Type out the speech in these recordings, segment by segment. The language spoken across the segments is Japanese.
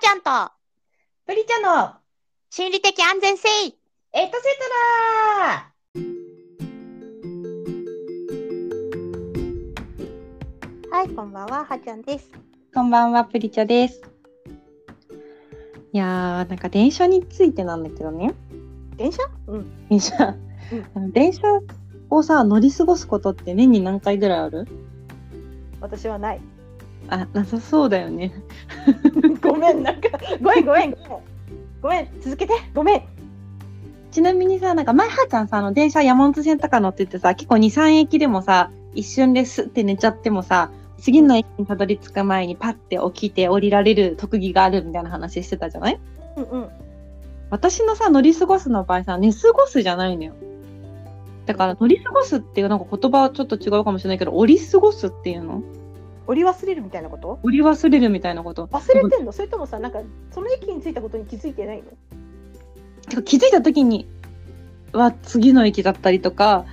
ちゃんとプリちゃんの心理的安全性エトセトラはい、こんばんは、はちゃんです。こんばんは、プリチャです。いやー、なんか電車についてなんだけどね。電車？うん。電車、電車をさ、乗り過ごすことって年に何回ぐらいある？私はない。あ、なさそうだよね。ごめん、なんか、ごめん、ごめん、ごめん。続けて、ごめん。ちなみにさ、なんか前はーちゃんさ、あの電車山手線とか乗っててさ、結構2、3駅でもさ、一瞬ですって寝ちゃってもさ、次の駅にたどり着く前にパッて起きて降りられる特技があるみたいな話してたじゃない？うんうん。私のさ乗り過ごすの場合さ寝過ごすじゃないのよだから乗り過ごすっていうなんか言葉はちょっと違うかもしれないけど降り過ごすっていうの？降り忘れるみたいなこと？降り忘れるみたいなこと。忘れてんの？それともさ、なんか、その駅に着いたことに気づいてないの？てか気づいた時には次の駅だったりとか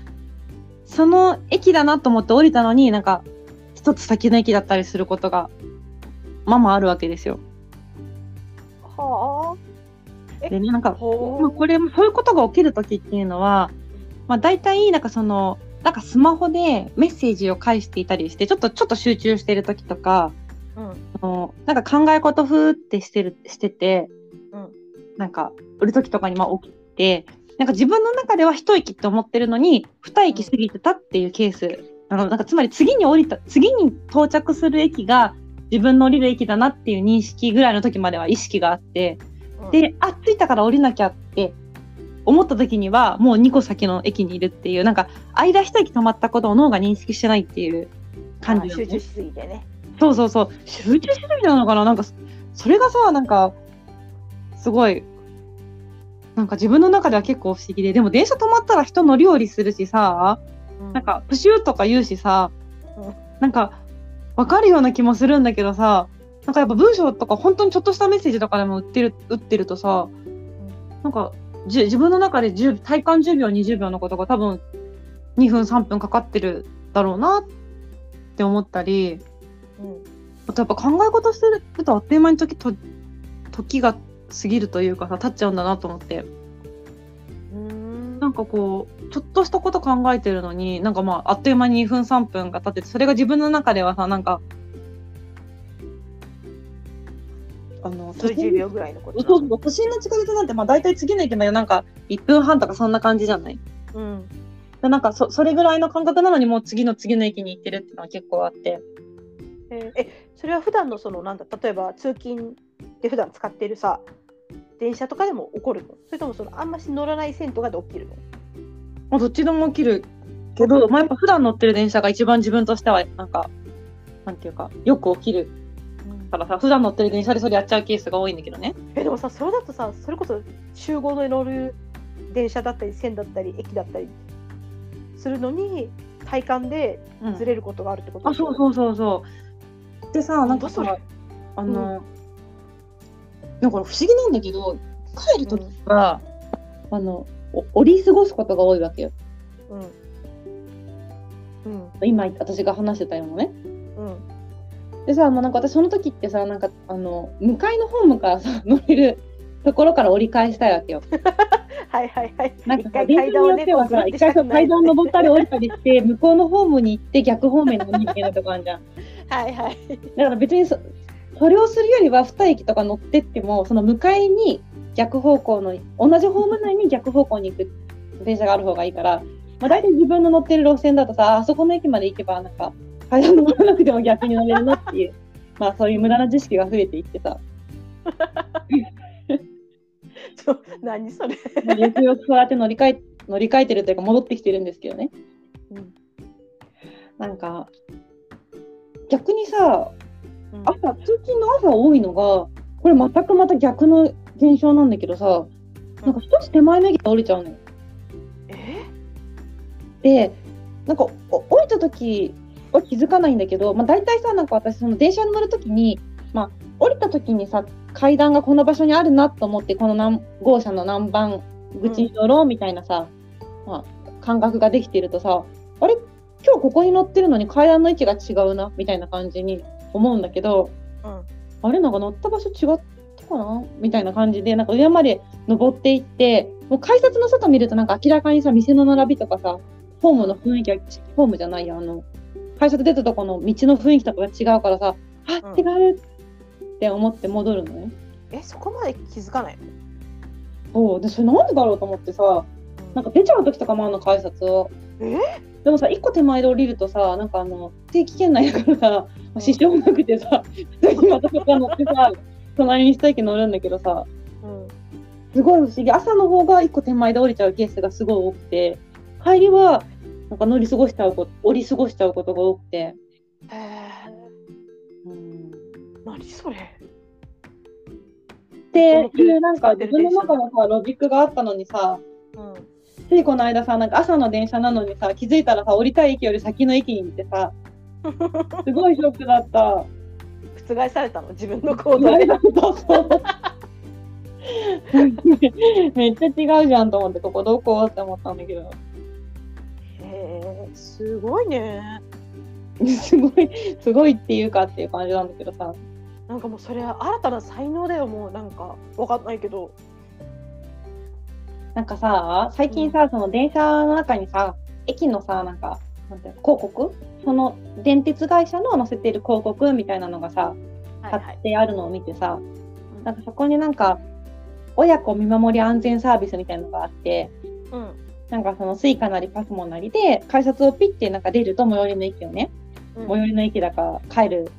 その駅だなと思って降りたのになんか一つ先の駅だったりすることがまあまああるわけですよ。はえでねなんかまあ、これもそういうことが起きる時っていうのは、まあ、大体なんかそのなんかスマホでメッセージを返していたりしてちょっとちょっと集中してる時とかうん。あのなんか考え事ふーってしてるしてて、うんなんか売る時とかにまあ起きてなんか自分の中では一息って思ってるのに二息過ぎてたっていうケース、あのなんかつまり次に降りた次に到着する駅が自分の降りる駅だなっていう認識ぐらいの時までは意識があって。うん、で、あ、着いたから降りなきゃって思った時には、もう2個先の駅にいるっていう、なんか、間一息止まったことを脳が認識してないっていう感じね。あ集中しすぎてね。そうそうそう。集中しすぎなのかな？なんか、それがさ、なんか、すごい、なんか自分の中では結構不思議で、でも電車止まったら人乗り降りするしさ、うん。なん、か、プシューとか言うしさうん、なんか、わかるような気もするんだけどさ、なんかやっぱ文章とか本当にちょっとしたメッセージとかでも売ってる、打ってるとさ、なんか、じ自分の中で10体感10秒、20秒のことが多分2分、3分かかってるだろうなって思ったり、うん。あとやっぱ考え事してるとあっという間に時と時が過ぎるというかさ、経っちゃうんだなと思って。うん。なんかこう、ちょっとしたこと考えてるのに、なんかまあ、あっという間に2分3分が経ってて、それが自分の中ではさ、なんか、あの、数十秒ぐらいのことそうそう、都心の地下鉄なんて、まあ大体次の駅までなんか1分半とかそんな感じじゃない。うん。でなんかそ、それぐらいの感覚なのにもう次の次の駅に行ってるっていうのは結構あって。えー。え、それは普段のその、なんだ、例えば通勤で普段使ってるさ、電車とかでも起こるの？それともその、あんまし乗らない線とかで起きるの？まあどっちでも起きるけど、まあやっぱ普段乗ってる電車が一番自分としては、なんか、なんていうか、よく起きるからさ、普段乗ってる電車でそれやっちゃうケースが多いんだけどね。えでもさそれだとさそれこそ集合で乗る電車だったり線だったり駅だったりするのに体感でうんずれることがあるってこと？あ、そうそうそうそう。でさ、なんかさあの、なんか不思議なんだけど、帰るときは、あの、お降り過ごすことが多いわけよ。うんうん今、私が話してたようなね。うんでさ、もうなんか私その時ってさ、なんか、あの、向かいのホームからさ、乗れるところから折り返したいわけよ。はいはいはいなんかさ、一回電車によ階段をねってはさ、一回さ、階段登ったり降りたりして、向こうのホームに行って逆方面に行けないとこあるじゃん。はいはいだから別にそそれをするよりは2駅とか乗ってってもその向かいに逆方向の同じホーム内に逆方向に行く電車がある方がいいから、まあ、大体自分の乗ってる路線だとさあそこの駅まで行けばなんか階段登らなくても逆に乗れるなっていう。まあそういう無駄な知識が増えていってさ。ちょ何それ。よくよくそうやって乗り換え乗り換えてるというか戻ってきてるんですけどね。うん。なんか逆にさうん。朝通勤の朝多いのがこれ全くまた逆の現象なんだけどさなんか一つ手前の駅で降りちゃうのよ。え？でなんかお降りた時は気づかないんだけど、まあ、大体さなんか私その電車に乗る時に、まあ、降りた時にさ階段がこの場所にあるなと思ってこの何号車の何番口に乗ろうみたいなさ、まあ、感覚ができてるとさあれ？今日ここに乗ってるのに階段の位置が違うなみたいな感じに思うんだけどうん。あれ？なんか乗った場所違ったこかな？みたいな感じで、なんか上まで登っていって、もう改札の外見るとなんか明らかにさ、店の並びとかさ、ホームの雰囲気が、ホームじゃないや、あの、改札出たとこの道の雰囲気とかが違うからさ、あ、うん。違うって思って戻るのね。えそこまで気づかないそう、で、それなんでだろうと思ってさ、なんか出ちゃう時とかもあるの、改札を。え？でもさ、一個手前で降りるとさ、なんかあの、定期圏内だからさ、うん。支障なくてさ、普通にまたそこ乗ってさ、隣に一駅乗るんだけどさ、うん。すごい不思議。朝の方が一個手前で降りちゃうケースがすごい多くて、帰りは、なんか乗り過ごしちゃうこと、降り過ごしちゃうことが多くて。へうん、ー何それ？っていう、なんか自分の中のさ、ロジックがあったのにさ、うん。ついこの間さ、なんか朝の電車なのにさ、気づいたらさ、降りたい駅より先の駅に行ってさ、すごいショックだった。覆されたの？自分の行動で？めっちゃ違うじゃんと思って、ここどこって思ったんだけど。へーすごいね。すごい、すごいっていうかっていう感じなんだけどさ。なんかもうそれは新たな才能だよもうなんか。わかんないけど。なんかさ、最近さ、その電車の中にさ、駅のさ、なんか、なんていうの広告？その電鉄会社の載せてる広告みたいなのがさ、貼はいはい。ってあるのを見てさ、なんかそこになんか、親子見守り安全サービスみたいなのがあって、うんなんかその Suica なり PASMO なりで、改札をピッてなんか出ると最寄りの駅をね、うん。最寄りの駅だか帰る、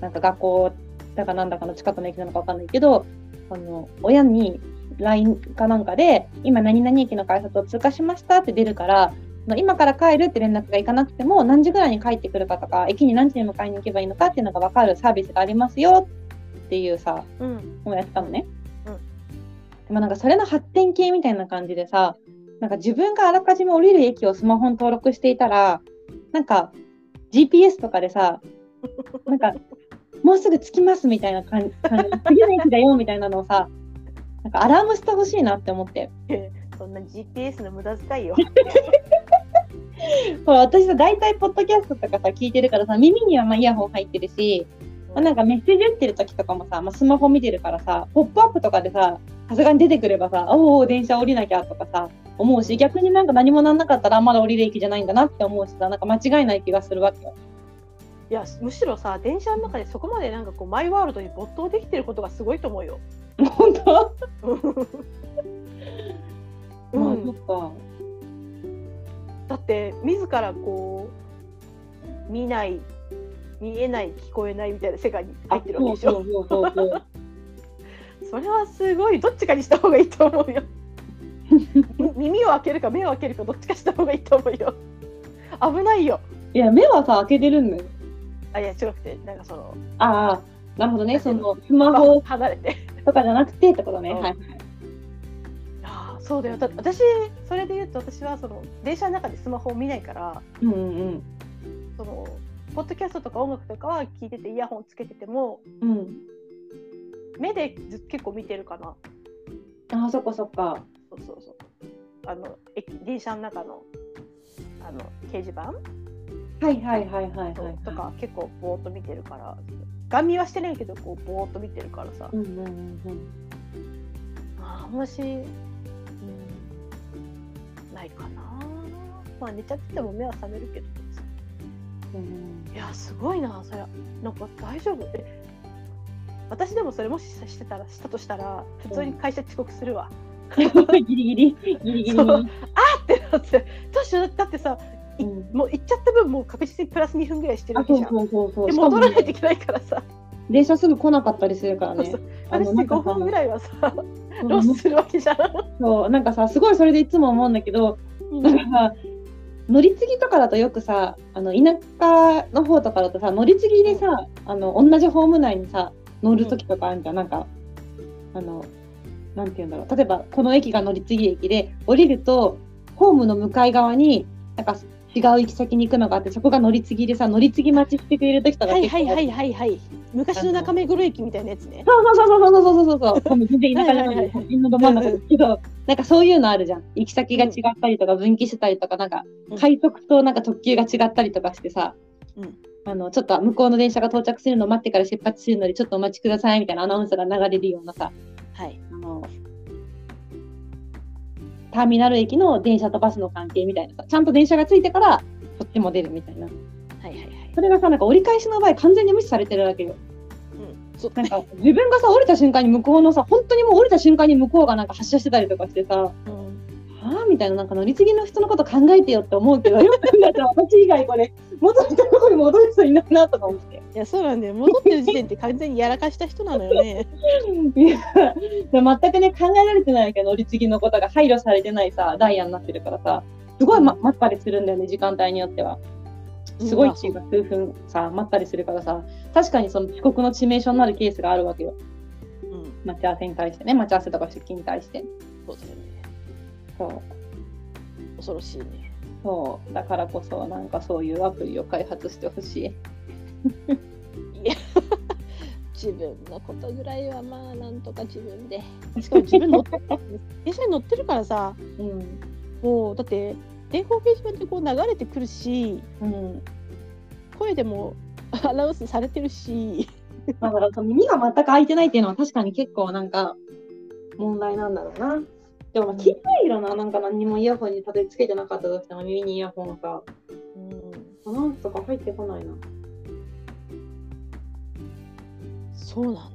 なんか学校だかなんだかの近くの駅なのかわかんないけど、あの、親に LINE かなんかで、今何々駅の改札を通過しましたって出るから、今から帰るって連絡がいかなくても、何時ぐらいに帰ってくるかとか、駅に何時に迎えに行けばいいのかっていうのがわかるサービスがありますよっていうさ、うん。のをやってたのね。うん。でもなんかそれの発展系みたいな感じでさ、なんか自分があらかじめ降りる駅をスマホに登録していたら、なんか GPS とかでさ、なんかもうすぐ着きますみたいな感じ、次の駅だよみたいなのをさ、なんかアラームしてほしいなって思って。そんな GPS の無駄遣いよ ほら私さ、大体ポッドキャストとかさ、聞いてるからさ、耳にはまあイヤホン入ってるし、まあ、なんかメッセージ打ってる時とかもさ、まあ、スマホ見てるからさ、ポップアップとかでさ、さすがに出てくればさ、おお、電車降りなきゃとかさ、思うし、逆になんか何もなんなかったら、あまだ降りる駅じゃないんだなって思うしさ、なんか間違いない気がするわけよ。いやむしろさ電車の中でそこまでなんかこうマイワールドに没頭できてることがすごいと思うよ。本当？うんっ、か。だって自らこう見ない見えない聞こえないみたいな世界に入ってるわけでしょ。それはすごいどっちかにした方がいいと思うよ。み耳を開けるか目を開けるかどっちかした方がいいと思うよ。危ないよ。いや、目はさ、開けてるんだよ。あいや違くてなんかそのああ、なるほどね。その、スマホ離れて。とかじゃなくてってことね。うん。はい。ああそうだよ。だ私それで言うと私はその電車の中でスマホを見ないからうんうん。そのポッドキャストとか音楽とかは聞いててイヤホンつけててもうん。うん。目でず結構見てるかなああ、そっかそっか。そうそうそうあの駅電車の中のあの掲示板？はいはいはいはいはい。とか結構ぼーっと見てるからガン見はしてないけどこうぼーっと見てるからさ、うんうんうんうん。ああもし、うん、ないかなまあ寝ちゃってても目は覚めるけどうん。いやすごいなそれ。なんか大丈夫。え私でもそれもししてたらしたとしたら普通に会社遅刻するわ、ギリギリ、ギリギリ。に。そう。ってなって。どうしようだってさいうん。もう行っちゃった分もう確実にプラス2分ぐらいしてるあ、わけじゃん。そうそうそうそう。でしかも戻らないといけないからさ、電車すぐ来なかったりするからね。そう。あの私5分ぐらいはさうん。ロスするわけじゃん。そう、なんかさ、すごいそれでいつも思うんだけど、なんかさ、乗り継ぎとかだとよくさ、あの田舎の方とかだとさ、乗り継ぎでさ、あの同じホーム内にさ、乗る時とかあるじゃん、なんか、あの、なんて言うんだろう、例えばこの駅が乗り継ぎ駅で、降りると、ホームの向かい側に、なんか違う行き先に行くのがあって、そこが乗り継ぎでさ、乗り継ぎ待ちしてくれる時とかはいはいはいはいはい。昔の中目黒駅みたいなやつね。そうそうそうそうそう。そうそうそう。全然田舎じゃないはいはいはい都心のど真ん中ですけど、なんかそう。いう。のあるじゃん。行き先が違ったりとか、分岐してたりとか、なんかう。ん快速となんか特急が違ったりとかしてさ、う。んあのちょっと向こう。の電車が到着するのを待ってから出発するのでちょっとお待ちくださいみたいなアナウンスが流れるよう。なさはい。あのターミナル駅の電車とバスの関係みたいなさちゃんと電車がついてからこっちも出るみたいなはいはいはい。それがさなんか折り返しの場合完全に無視されてるわけようん。そうなんか自分がさ降りた瞬間に向こうのさ本当にもう降りた瞬間に向こうがなんか発車してたりとかしてさうん。はあみたいななんか乗り継ぎの人のこと考えてよって思うけどよく私以外これ元のところに戻る人いないなとか思っていや、そうなんだよ。戻ってる時点って完全にやらかした人なのよね。いや全くね考えられてないわけ乗り継ぎのことが配慮されてないさダイヤになってるからさすごい、ま、待ったりするんだよね時間帯によっては。すごいっていうか数分さ待ったりするからさ確かにその遅刻の致命傷になるケースがあるわけようん。待ち合わせに対してね待ち合わせとか出勤に対してそうだよね。そう恐ろしいね。そうだからこそなんかそういうアプリを開発してほしい。いや、自分のことぐらいはまあ、なんとか自分で。しかも自分乗って、電車に乗ってるからさ、うん。もうだって、電光掲示板ってこう流れてくるし、うん声でもアナウンスされてるし、まあだから耳が全く開いてないっていうのは確かに結構なんか問題なんだろうな。でもまあ聞いてなな、なんか何にもイヤホンにたどり着けてなかったとしても耳にイヤホンさ、うん、アナウンスとか入ってこないな。そうなんだね。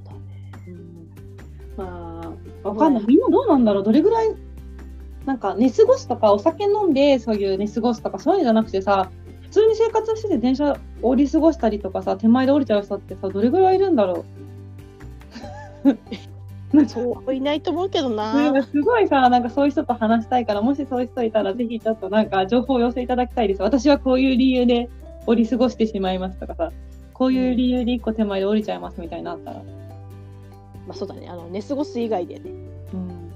まあ、わかんない。みんなどうなんだろう？どれぐらい、なんか寝過ごすとかお酒飲んでそういう寝過ごすとかそういうのじゃなくてさ、普通に生活してて電車降り過ごしたりとかさ、手前で降りちゃう人ってさ、どれぐらいいるんだろう？そういないと思うけどな。すごいさ、なんかそういう人と話したいから、もしそういう人いたら、ぜひちょっとなんか情報を寄せいただきたいです。私はこういう理由で降り過ごしてしまいますとかさ、こういう理由で一個手前で降りちゃいますみたいなのあったら。まあそうだね。あの寝過ごす以外でね。うん。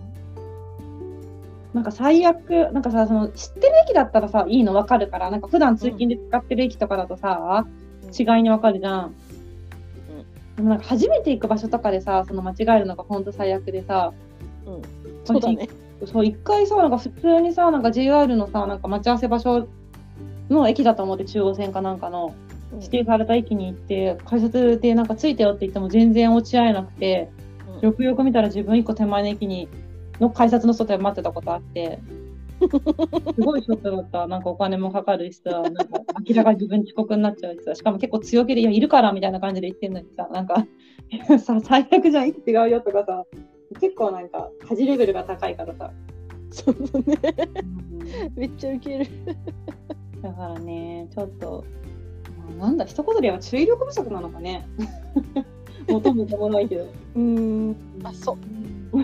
なんか最悪、なんかさ、その知ってる駅だったらさ、いいの分かるから、なんか普段通勤で使ってる駅とかだとさ、違いに分かるじゃん。でもなんか初めて行く場所とかでさ、その間違えるのが本当最悪でさ、うん。そうだね。そう一回さなんか普通にさなんか JR のさなんか待ち合わせ場所の駅だと思って中央線かなんかの指定された駅に行って改札でなんか着いたよって言っても全然落ち合えなくてうんよくよく見たら自分一個手前の駅にの改札の外で待ってたことあってすごいショックだったなんかお金もかかるしさなんか明らかに自分遅刻になっちゃうしさしかも結構強気で「いやいるから」みたいな感じで言ってんのにさなんかさ最悪じゃん駅違うよとかさ結構なんか恥レベルが高いからさ。そうだね。うんめっちゃウケる。だからね、ちょっと、まあなんだ、一言で言えば注意力不足なのかね。元も子もないけど。うーん。あそう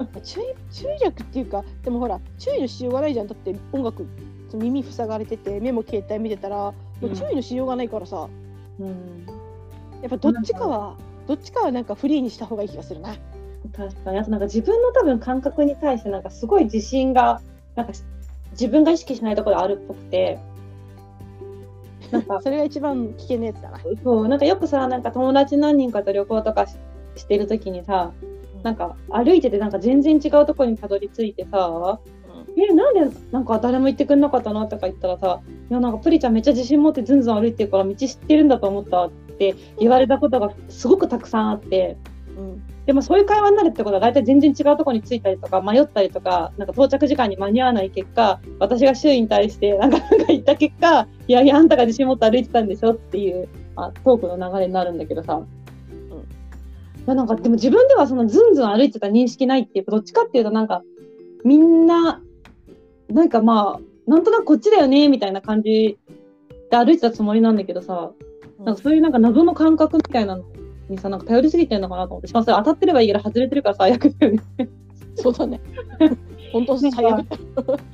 注意注意力っていうかでもほら注意のしようがないじゃんだって音楽耳塞がれてて目も携帯見てたらもう注意のしようがないからさ、うん。やっぱどっちかはどっちかはなんかフリーにした方がいい気がするな。確かに、あとなんか自分の多分感覚に対してなんかすごい自信が、なんか自分が意識しないところあるっぽくて、なんか、それが一番危険なやつだな。そう、なんかよくさ、なんか友達何人かと旅行とかししてるときにさ、なんか歩いててなんか全然違うところにたどり着いてさ、え、なんでなんか誰も言ってくんなかったのとか言ったらさ、いやなんかプリちゃんめっちゃ自信持ってずんずん歩いてるから道知ってるんだと思ったって言われたことがすごくたくさんあって、うんでもそういう会話になるってことは大体全然違うところに着いたりとか迷ったりとか、なんか到着時間に間に合わない結果、私が周囲に対してなんかなんか言った結果、いやいやあんたが自信持って歩いてたんでしょっていう、まあ、トークの流れになるんだけどさ。いやなんかでも自分ではそのずんずん歩いてた認識ないっていうかどっちかっていうとなんかみんななんかまあなんとなくこっちだよねみたいな感じで歩いてたつもりなんだけどさなんかそういうなんか謎の感覚みたいなのにさなんか頼りすぎてるのかなと思ってしかもそれ当たってればいいけど外れてるから最悪だよね。そうだね。本当最悪。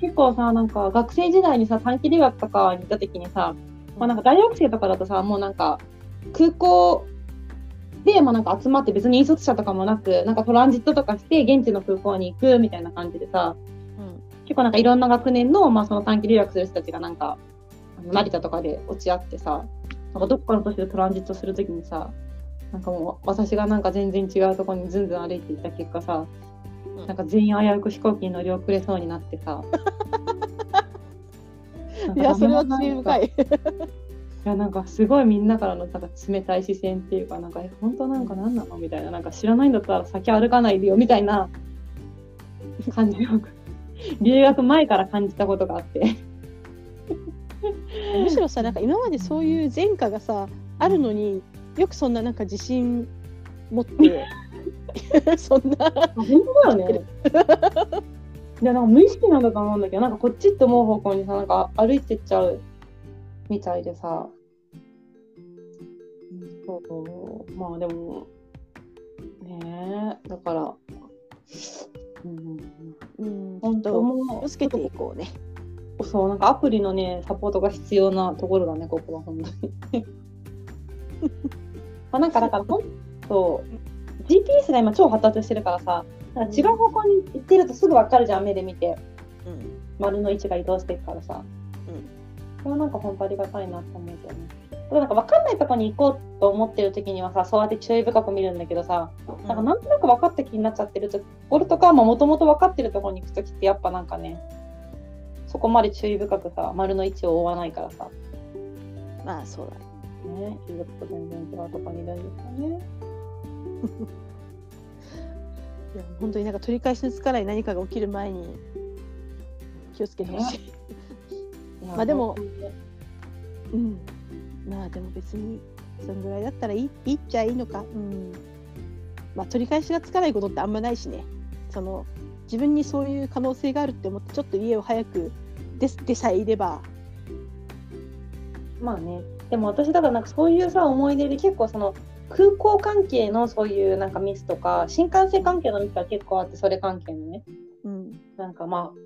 結構さなんか学生時代にさ短期留学とかに行った時にさ、まあ、なんか大学生とかだとさもうなんか空港で、まあ、なんか集まって別に引率者とかもなくなんかトランジットとかして現地の空港に行くみたいな感じでさうん結構なんかいろんな学年の,、まあその短期留学する人たちがなんかあの成田とかで落ち合ってさなんかどこかの都市でトランジットする時にさなんかもう私がなんか全然違うところにずんずん歩いていった結果さうんなんか全員危うく飛行機に乗り遅れそうになってさ いやそれは罪深い。いやなんかすごいみんなからのなんか冷たい視線っていうかなんかえ本当なんか何なの？みたいななんか知らないんだったら先歩かないでよみたいな感じを留学前から感じたことがあって。むしろさなんか今までそういう前科がさあるのによくそんななんか自信持って そんな。本当だよね。いやなんか無意識なんだと思うんだけどなんかこっちって思う方向にさなんか歩いてっちゃうみたいでさそう。まあでもねえだからうん。うん。本当。気もをつけていこうね。そうなんかアプリのねサポートが必要なところだねここは本当に。まあなんかだからほんと GPS が今超発達してるからさなんか違う方向に行ってるとすぐ分かるじゃん目で見て。うん。丸の位置が移動していくからさ、うん。それはなんか本当ありがたいなって思うけどねなんか分かんないとこに行こうと思ってる時にはさそうやって注意深く見るんだけどさなんかなんとなく分かった気になっちゃってるところとかもともと分かってるところに行く時ってやっぱなんかねそこまで注意深くさ丸の位置を追わないからさまあそうだね。ね中学と全然違うところにいるんですよね いや本当になんか取り返しのつかない何かが起きる前に気をつけてほしい。まあでもうん。まあでも別にそんぐらいだったらいいいいっちゃいいのか。うん。まあ取り返しがつかないことってあんまないしね。その自分にそういう可能性があるって思ってちょっと家を早く出出さえいれば。まあねでも私だからなんかそういうさ思い出で結構その空港関係のそういうなんかミスとか新幹線関係のミスが結構あってそれ関係のねうん。なんかまあ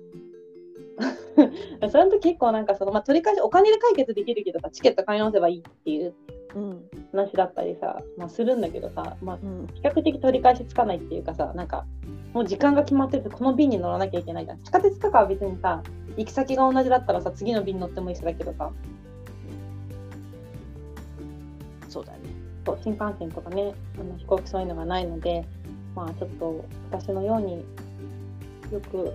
それと結構なんかその、まあ、取り返しお金で解決できるけどさチケット買い直せばいいっていううん。話だったりさ、まあ、するんだけどさ、まあ、うん。比較的取り返しつかないっていうかさなんかもう時間が決まっててこの便に乗らなきゃいけないじゃん地下鉄とかは別にさ行き先が同じだったらさ次の便に乗っても一緒だけどさそうだね。そう新幹線とかねあの飛行機そういうのがないのでまあちょっと私のようによく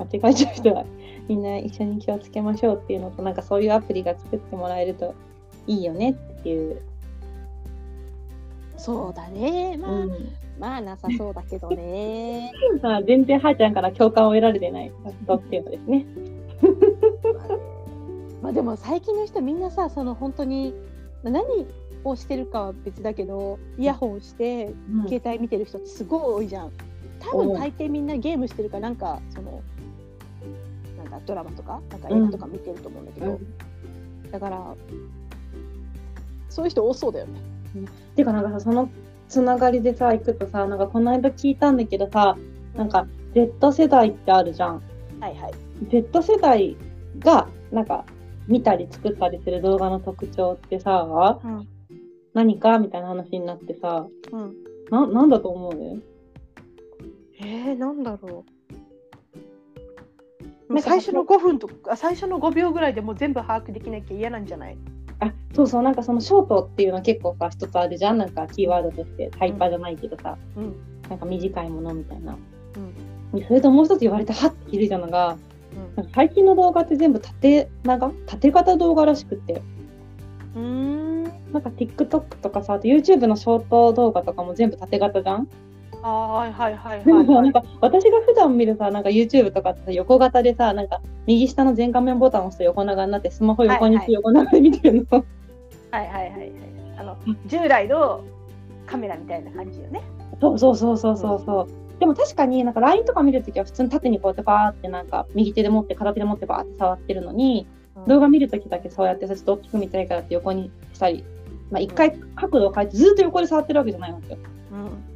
間違えちゃう人はみんな一緒に気をつけましょうっていうのとなんかそういうアプリが作ってもらえるといいよねっていう、そうだね。まあ、うんまあなさそうだけどね。まあ、全然はーちゃんから共感を得られてない活動っていうのですね。まあでも最近の人みんなさその本当に何をしてるかは別だけどイヤホンして携帯見てる人ってすごい多いじゃん。多分大抵みんなゲームしてるかなんかそのなんだドラマとかなんか映画とか見てると思うんだけど、だからそういう人多そうだよね。ていうかなんかさそのつながりでさ行くとさなんかこの間聞いたんだけどさなんか Z 世代ってあるじゃん。はいはい。Z 世代がなんか見たり作ったりする動画の特徴ってさうん何かみたいな話になってさうん、ななんだと思う？ねえー、なんだろう。なんか最初の5分とか最初の5秒ぐらいでもう全部把握できなきゃ嫌なんじゃない？あそうそうなんかそのショートっていうの結構さ一つあるじゃん。なんかキーワードとしてタイパーじゃないけどさ、うん。なんか短いものみたいな、それともう一つ言われてはって気づいたのがなんか最近の動画って全部縦長？縦型動画らしくて。うん。うん。なんか TikTok とかさあと YouTube のショート動画とかも全部縦型じゃん？はいはいはいでもさ、はい、はい。なんか私が普段見るさなんか YouTube とかってさ横型でさなんか右下の全画面ボタンを押すと横長になってスマホ横にして横長で見てるの、はいはいはいはい。あの従来のカメラみたいな感じよね。そうそうそうそうそうそうでも確かになんか LINE とか見るときは普通に縦にこうやってバーってなんか右手で持って片手で持ってバーって触ってるのに動画見るときだけそうやってさちょっと大きく見たいからって横にしたりまあ一回角度を変えてずっと横で触ってるわけじゃないわけようん。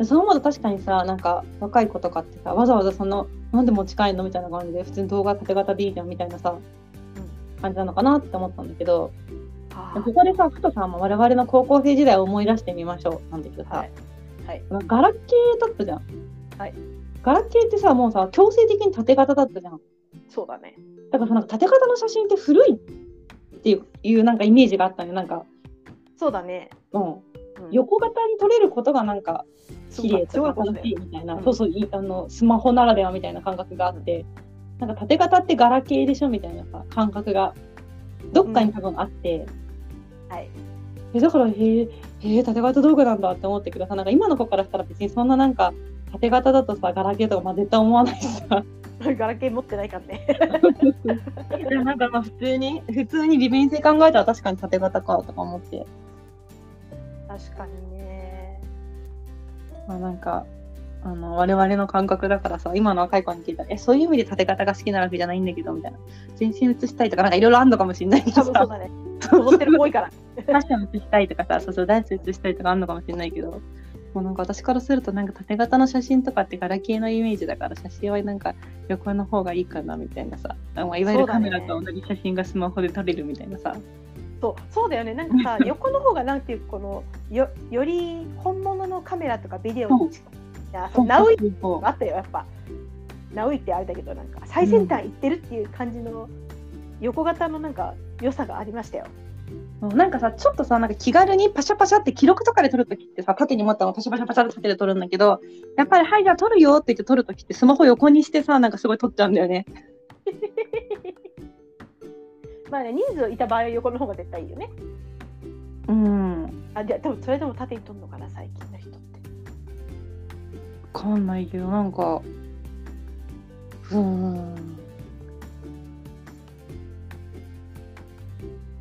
でそう思うと確かにさなんか若い子とかってさわざわざそのなんで持ち帰るのみたいな感じで普通に動画縦型でいいじゃんみたいなさ、感じなのかなって思ったんだけどあここでさふとさ我々の高校生時代を思い出してみましょうなんだけどさ、はいはい。ガラケーだったじゃん。はい。ガラケーってさもうさ強制的に縦型だったじゃん。そうだね。だからさなんか縦型の写真って古いっていうなんかイメージがあったのよなんか、そうだね。うん、うん、横型に撮れることがなんか綺麗とか。楽しいみたいな、うん。そうそういいあのスマホならではみたいな感覚があってなんか縦型ってガラケーでしょみたいなさ感覚がどっかに多分あって、はい。えだからへえへえ縦型道具なんだって思ってくださなんか今の子からしたら別にそんななんか縦型だとさガラケーとかまあ絶対思わないしさ。ガラケー持ってないからね。でもなんかまあ普通に普通に利便性考えたら確かに縦型かとか思って確かにね。まあなんかあの我々の感覚だからさ今の若い子に聞いたらえそういう意味で縦型が好きなわけじゃないんだけどみたいな。全身写したいとかなんかいろいろあんのかもしれないけどさ。多分そうだね。踊ってる子多いから。ファッション写したいとかさそうそうダンス写したいとかあんのかもしれないけど。もうなんか私からするとなんか縦型の写真とかってガラケーのイメージだから写真はなんか横の方がいいかなみたいなさ、まあ、いわゆるカメラと同じ写真がスマホで撮れるみたいなさそうそうだよね。なんかさ横の方がなんていうかこのよより本物のカメラとかビデオに近いナウイあったよやっぱ。ナウイってあれだけどなんか最先端行ってるっていう感じの横型のなんか良さがありましたよ。なんかさちょっとさなんか気軽にパシャパシャって記録とかで撮るときってさ縦に持ったのパシャパシャパシャって縦で撮るんだけどやっぱりはいじゃあ撮るよって言って撮るときってスマホ横にしてさなんかすごい撮っちゃうんだよねまあね人数いた場合は横の方が絶対いいよね。うん。あででもそれでも縦に撮るのかな最近の人って。わかんないけどなんかうーん。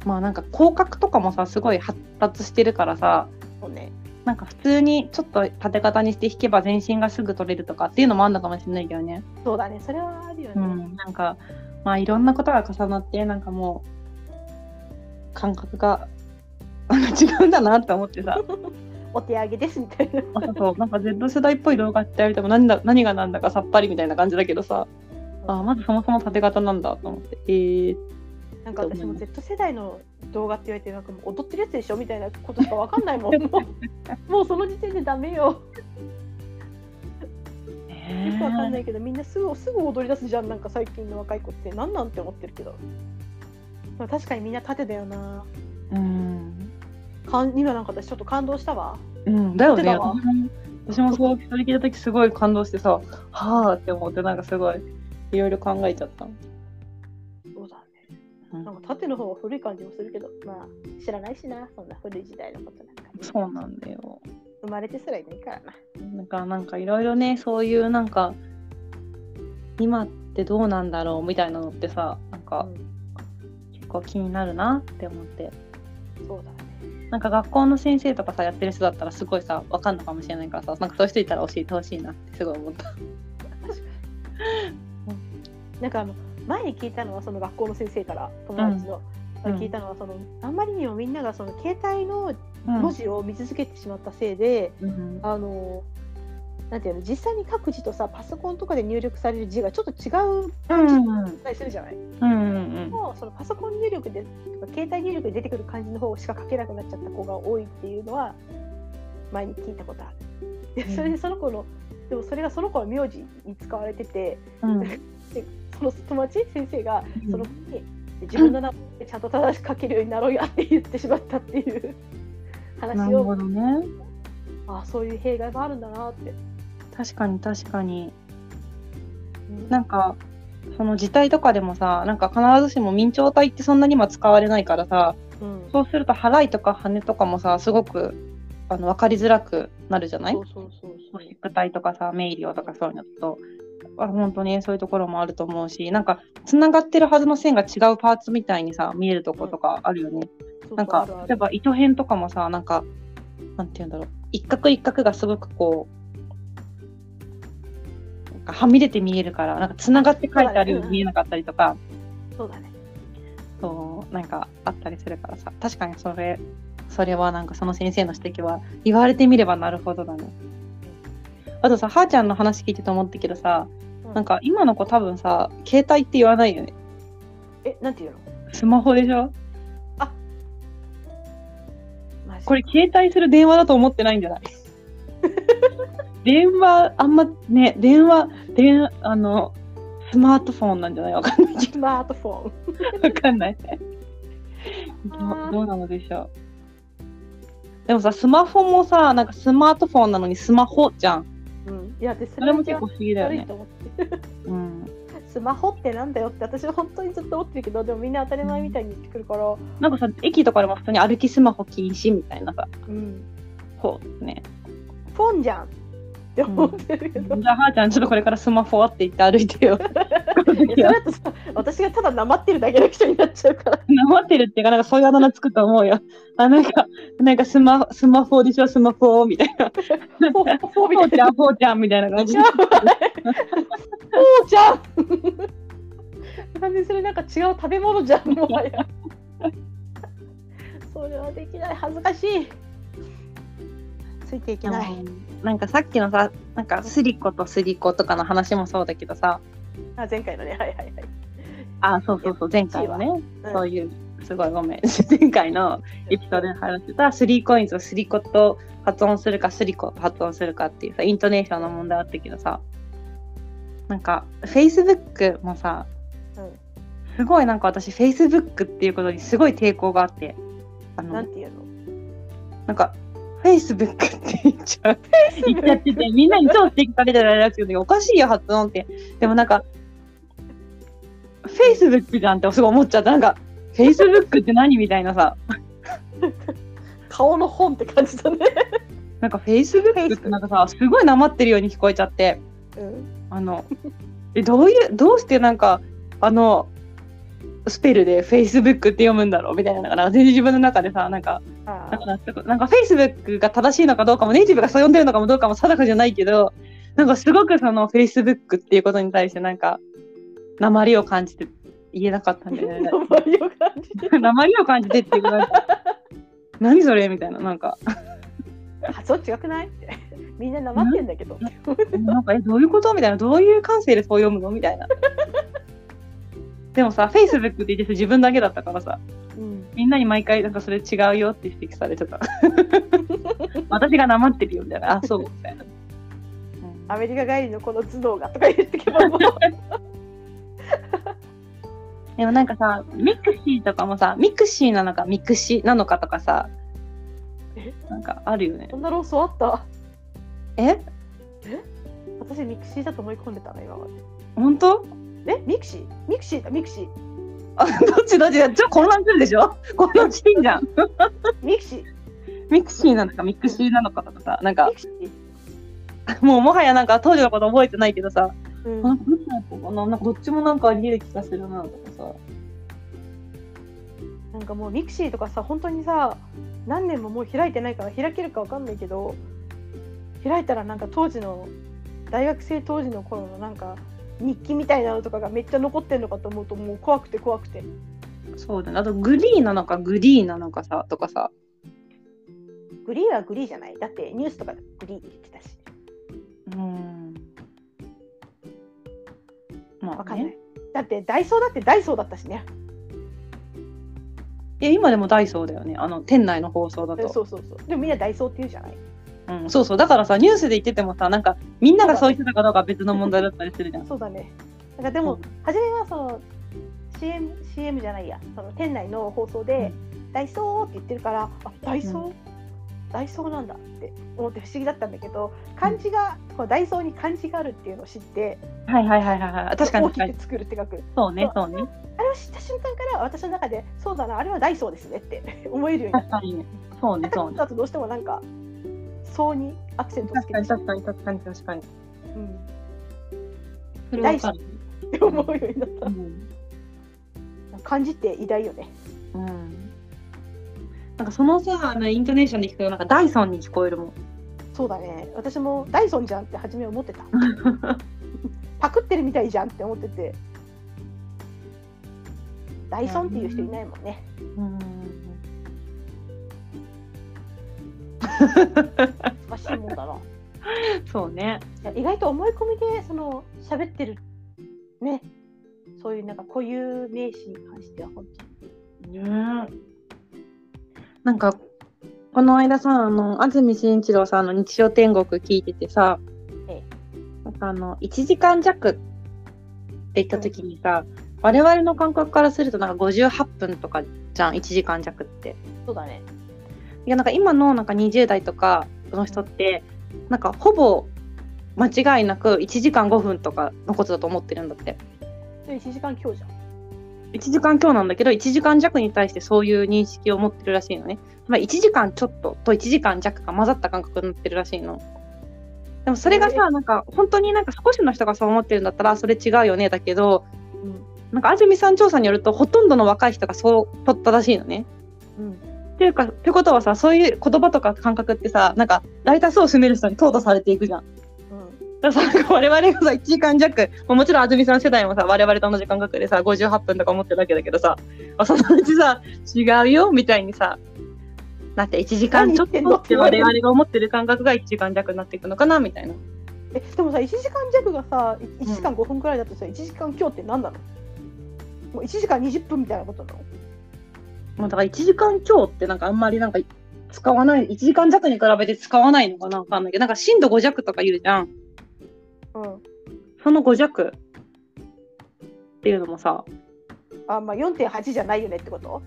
まあなんか広角とかもさすごい発達してるからさそうね。なんか普通にちょっと縦型にして引けば全身がすぐ撮れるとかっていうのもあるのかもしれないけどね。そうだねそれはあるよね、うん、なんかまあいろんなことが重なってなんかもう感覚が違うんだなって思ってさ。お手上げですみたいな。あそうなんか Z 世代っぽい動画って言われても何だ何が何だかさっぱりみたいな感じだけどさ。あまずそもそも縦型なんだと思って。えー、なんか私も Z 世代の動画って言われてなんかもう踊ってるやつでしょみたいなことしかわかんないもん。もうその時点でダメよよくわかんないけどみんなすぐすぐ踊り出すじゃんなんか最近の若い子って。なんなんて思ってるけど。まあ確かにみんな縦だよな。うん。かん今なんか私ちょっと感動したわ。うんだよね。私もそうそれ聞いた時すごい感動してさはあって思ってなんかすごいいろいろ考えちゃった。そうだね。うん。なんか縦の方が古い感じもするけどまあ知らないしなそんな古い時代のことなんかそうなんだよ生まれてすらいないからな。なんかなんかいろいろねそういうなんか今ってどうなんだろうみたいなのってさなんか結構気になるなって思って。うん、そうだね。なんか学校の先生とかさやってる人だったらすごいさわかんのかもしれないからさなんかそういう人いたら教えてほしいなってすごい思った。確かに。なんかあの前に聞いたのはその学校の先生から友達の、うん聞いたのはそのあんまりにもみんながその携帯のうん。文字を見続けてしまったせいで、うんあのなんていうの実際に書く字とさパソコンとかで入力される字がちょっと違ううん感じうんだったりするじゃない、うんうんもうそのパソコン入力でとか携帯入力で出てくる感じの方しか書けなくなっちゃった子が多いっていうのは前に聞いたことある。でそれでその子のでもそれがその子の名字に使われててうん。その友達？先生がうん。その子に自分の名前でちゃんと正しく書けるようになろうやって言ってしまったっていうな 話をるほどね。あそういう弊害もあるんだなって。確かに確かに。うんなんかその字体とかでもさなんか必ずしも明朝体ってそんなに今使われないからさうんそうすると払いとか羽とかもさすごくあの分かりづらくなるじゃない？そうそうそうそう宿体とかさ明瞭とかそういうのとあ本当にそういうところもあると思うしなんかつながってるはずの線が違うパーツみたいにさ見えるとことかあるよね。そうなんか例えば糸辺とかもさなんかなんて言うんだろう一角一角がすごくこうなんかはみ出て見えるからなんかつながって書いてあるように見えなかったりとかそうだね。そうなんかあったりするからさ確かにそれそれはなんかその先生の指摘は言われてみればなるほどだね。あとさはーちゃんの話聞いてて思ったけどさうん。なんか今の子多分さ携帯って言わないよね。えなんていうの？スマホでしょ？マジ。これ携帯する電話だと思ってないんじゃない？電話あんまね電話電あのスマートフォンなんじゃない？わかんないけスマートフォン。どわかんない。どどうなのでしょう？でもさスマホもさなんかスマートフォンなのにスマホじゃん、いやでそそれも結構不思議だよね。スマホってなんだよって私は本当にずっと思ってるけどでもみんな当たり前みたいに言ってくるから、なんかさ、駅とかでも普通に歩きスマホ禁止みたいなさ、うん、こうね。フォンじゃんって思ってるけど、じゃあ、はーちゃん、ちょっとこれからスマホはって言って歩いてよ。いやそれだとさ私がただなまってるだけの人になっちゃうから。なまってるっていうか、なんかそういうあだ名つくと思うよ。あ、なんか、なんかスマスマホでしょ、スマホみたいな。ほうちゃん、ほうちゃんみたいな感じ。や。ばいおーちゃん。完全にそれなん。か違う食べ物じゃん。もはやそれはできない恥ずかしいついていけない、なんかさっきのさ、なんかスリコとスリコとかの話もそうだけどさ、あ前回のね。はいはいはい、あ、そうそうそう、前回のね、うん。そういう、すごいごめん、前回のエピソードで話してた、スリーコインズをスリコと発音するか、スリコと発音するかっていうさ、イントネーションの問題あったけどさ、なんか、Facebook もさ、うん。すごいなんか私、Facebook っていうことにすごい抵抗があって、あのなんていうの？なんか、Facebook って言っちゃう。言っちゃってて、みんなに超指摘されてるらしくて、おかしいよ、発音って。でもなんか、Facebook じゃんってすごい思っちゃった。なんか、Facebook って何みたいなさ、顔の本って感じだね、なんか Facebook ってなんかさ、すごいなまってるように聞こえちゃって、うん、あの、え、どういう、どうしてなんか、あの、スペルで Facebook って読むんだろうみたいな、なんか全然自分の中でさ、なんか、あなんかなんか Facebook が正しいのかどうかもネイティブがそう呼んでるのかもどうかも定かじゃないけどなんかすごくその Facebook っていうことに対してなんか鉛を感じて言えなかったんだよね。名前を感じて。鉛を感じてっていうか 何それみたいななんか。発音違くないって。みんななまってんだけど。なんかえどういうこと？みたいな。どういう感性でそう読むの？みたいなでもさ Facebook って言ってて自分だけだったからさうん。みんなに毎回なんかそれ違うよって指摘されてた。私がなまってるよみたいな。あそう。みたいな、うん。アメリカ帰りのこの頭脳がとか言ってけばもう。でもなんかさ、ミクシーとかもさ、ミクシーなのかミクシなのかとかさえ、なんかあるよね。そ。んな論争あった？え？私ミクシーだと思い込んでたの今ま本当？でえミクシーミクシーだミクシー。あ、どっちどっちちょ混乱するでしょ？混乱してんじゃん。ミクシー。ミクシーなのかミクシーなのかとかさ、なんかもうもはやなんか当時のこと覚えてないけどさ、うん。なんかどっちもなんかあり得る気がするなとかさ。なんかもうミクシーとかさ本当にさ何年ももう開いてないから開けるかわかんないけど開いたらなんか当時の大学生当時の頃のなんか日記みたいなのとかがめっちゃ残ってんのかと思うともう怖くて怖くてそうだね。あとグリーなのかグリーなのかさ、とかさ。グリーはグリーじゃないだってニュースとかでグリーって言ってたしうん。まあ、わかんない、ね。だってダイソーだってダイソーだったしねいや、今でもダイソーだよね。あの、店内の放送だと。そうそうそうでもみんなダイソーって言うじゃないうん、そうそう。だからさニュースで言っててもさなんかみんながそう言ってたかどうかは別の問題だったりするじゃん。そうだね。なんかでも、うん初めはその CM, CM じゃないやその店内の放送で、ダイソーって言ってるからあダイソー、うダイソーなんだって思って不思議だったんだけど漢字が、こうダイソーに漢字があるっていうのを知ってはいはいはいはいはい。確かに。大きく作るって書く。そうねそう。ね。あれを知った瞬間から私の中でそうだなあれはダイソーですねって思えるようになっ確かにね。そうねたそうね。だとどうしてもなんかそうにアクセントつけて。確かに確かに確かにうん。それわかる。って思うようになった。うん、漢字って偉大よね。うん、なんかそのさあのイントネーションで聞くとなんかダイソンに聞こえるもん。そうだね。私もダイソンじゃんって初め思ってた。パクってるみたいじゃんって思ってて。ダイソンっていう人いないもんね。うん 難しいもんだな。そうね。いや意外と思い込みでその喋ってるね。そういうなんか固有名詞に関しては本当に。ね。なんかこの間さあの安住紳一郎さんの日曜天国聞いててさ、えなんかあの1時間弱って言った時にさ、我々の感覚からするとなんか58分とかじゃん1時間弱って。そうだねいやなんか今のなんか20代とかの人ってなんかほぼ間違いなく1時間5分とかのことだと思ってるんだって。で1時間強じゃん。1時間強なんだけど、1時間弱に対してそういう認識を持ってるらしいのね。まあ、1時間ちょっとと1時間弱が混ざった感覚になってるらしいの。でもそれがさ、なんか本当になんか少しの人がそう思ってるんだったらそれ違うよねだけど、うんなんか安住さん調査によるとほとんどの若い人がそう取ったらしいのね。うんっていうか、ってことはさ、そういう言葉とか感覚ってさ、なんか大多数を占める人に淘汰されていくじゃん。うんだからさ、我々がさ、1時間弱、ももちろん安住さん世代もさ、我々と同じ感覚でさ、58分とか思ってるだけだけどさ、あそのうちさ、違うよ、みたいにさ、なって1時間ちょっとって我々が思ってる感覚が1時間弱になっていくのかな、みたいな。えでもさ1時間弱がさ1時間5分くらいだとさ、1時間強って何なの？もう1時間20分みたいなことなの？まあ、だから1時間強ってなんかあんまりなんか使わない、1時間弱に比べて使わないのかなわかんないけど、なんか震度5弱とか言うじゃん。うんその5弱っていうのもさ、あまあ4.8じゃないよねってこと？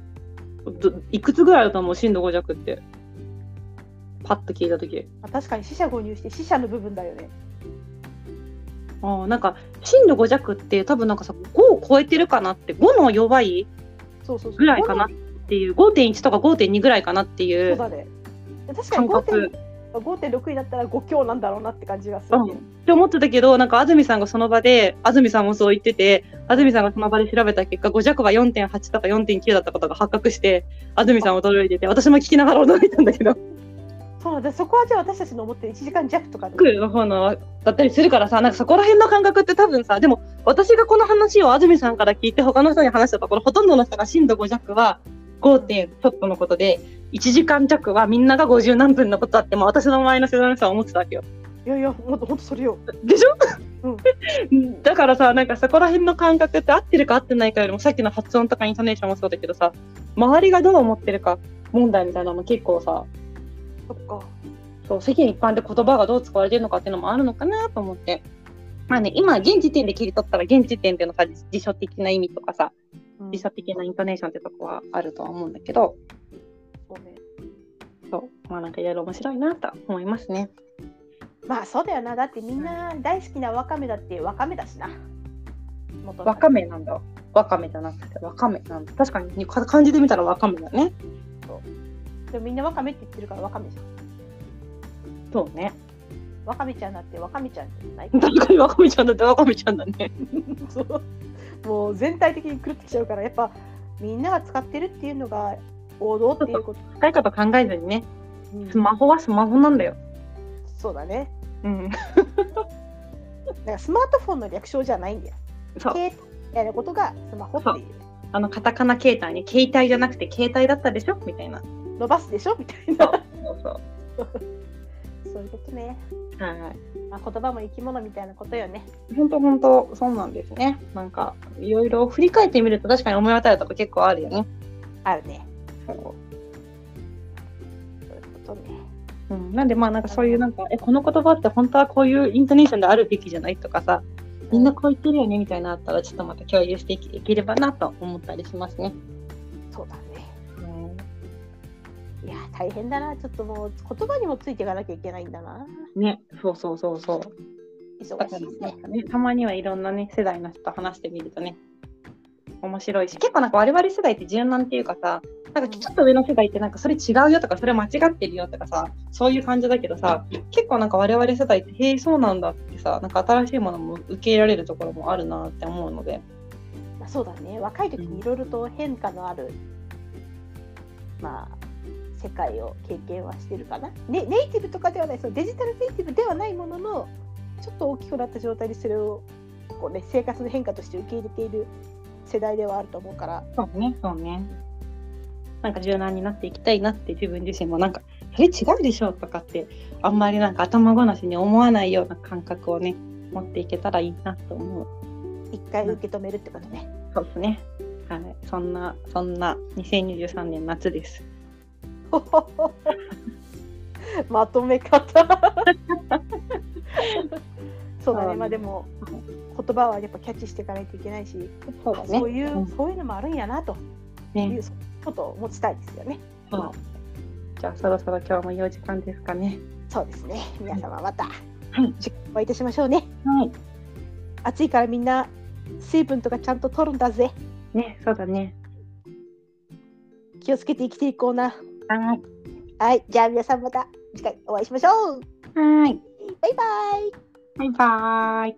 どいくつぐらいだと思う震度5弱って。パッと聞いたとき。あ確かに死者誤入して死者の部分だよねああ、なんか、震度5弱って多分なんかさ、5を超えてるかなって、5の弱いそうそうそうぐらいかなっていう、5.1とか5.2ぐらいかなっていうそうだね。確かに感覚。5.6になったら5強なんだろうなって感じがするね、って思ってたけど、なんか安住さんがその場で、安住さんもそう言ってて、安住さんがその場で調べた結果、5弱が4.8とか4.9だったことが発覚して、安住さん驚いてて、私も聞きながら驚いたんだけど、そうなんだ。そこはじゃあ私たちの思ってる1時間弱とかの方のだったりするからさ、なんかそこら辺の感覚って多分さ、でも私がこの話を安住さんから聞いて他の人に話したところ、ほとんどの人が震度5弱は 5. 点ちょっとのことで、1時間弱はみんなが50何分のことだって、もう私の前の世代の人は思ってたわけよ。いやいやもっとほんとそれよでしょ、う だからさ、なんかそこら辺の感覚って合ってるか合ってないかよりも、さっきの発音とかイントネーションもそうだけどさ、周りがどう思ってるか問題みたいなのも結構さ、そっかそう世間一般で言葉がどう使われてるのかっていうのもあるのかなと思って。まあね、今、現時点で切り取ったら、現時点でのさ、辞書的な意味とかさ、うん辞書的なイントネーションってとこはあるとは思うんだけど、そうねそう、まあなんかいろいろ面白いなと思いますね。まあそうだよなだってみんな大好きなわかめだってわかめだしなわかめなんだ。わかめじゃなくて、わかめなんだ。確かに、か漢字で見たらわかめだね。でもみんなわかめって言ってるからわかめじゃんそうね。わかめちゃんだってわかめちゃんじゃない？確かにわかめちゃんだってわかめちゃんだね。そうもう全体的に狂ってきちゃうからやっぱみんなが使ってるっていうのが王道っていうこと、深いこと考えずにね、うん。スマホはスマホなんだよ。そうだね。うん。だからスマートフォンの略称じゃないんだよ。そう。携帯みたいなことがスマホっていう。あの、カタカナ携帯に、携帯じゃなくて携帯だったでしょ？みたいな。伸ばすでしょ？みたいそう。なそうそう。そういうことね、はい。まあ、言葉も生き物みたいなことよね。本当本当そうなんですね。なんか、いろいろ振り返ってみると確かに思い当たるとこ結構あるよね。あるね。そう。そういうことね。うん、なんでまあなんかそういうなんか、え、この言葉って本当はこういうイントネーションであるべきじゃないとかさ、みんなこう言ってるよねみたいなのあったらちょっとまた共有していければなと思ったりしますね。そうだね。うん、いや大変だな。ちょっともう言葉にもついていかなきゃいけないんだな。ね、そうそうそうそう。忙しいですね。ね、たまにはいろんなね、世代の人と話してみるとね、面白いし、結構なんか我々世代って柔軟っていうかさ、なんかちょっと上の世代ってなんかそれ違うよとか、それ間違ってるよとかさ、そういう感じだけどさ、結構なんか我々世代って、へえ、そうなんだってさ、なんか新しいものも受け入れられるところもあるなって思うので、まあ、そうだね。若い時にいろいろと変化のある、まあ世界を経験はしてるかな、ね、ネイティブとかではないそのデジタルネイティブではないもののちょっと大きくなった状態でそれをこう、ね、生活の変化として受け入れている世代ではあると思うからそうね、そうね。なんか柔軟になっていきたいなって自分自身もなんか、それ違うでしょとかって、あんまりなんか頭ごなしに思わないような感覚をね、持っていけたらいいなと思う。一回受け止めるってことね。そうですね。はい。そんな、そんな2023年夏です。まとめ方 そうだね、うんまあでも言葉はやっぱキャッチしていかないといけないし、そうだね。そういう、んそういうのもあるんやなといねうことを持ちたいですよね。そうじゃあそろそろ今日もいいお時間ですかね。そうですね。皆様またはい。お会いいたしましょうね。はい。暑いからみんな水分とかちゃんと取るんだぜね、そうだね。気をつけて生きていこうなはい。はいじゃあ皆さんまた次回お会いしましょうはい。バイバイバイバーイ。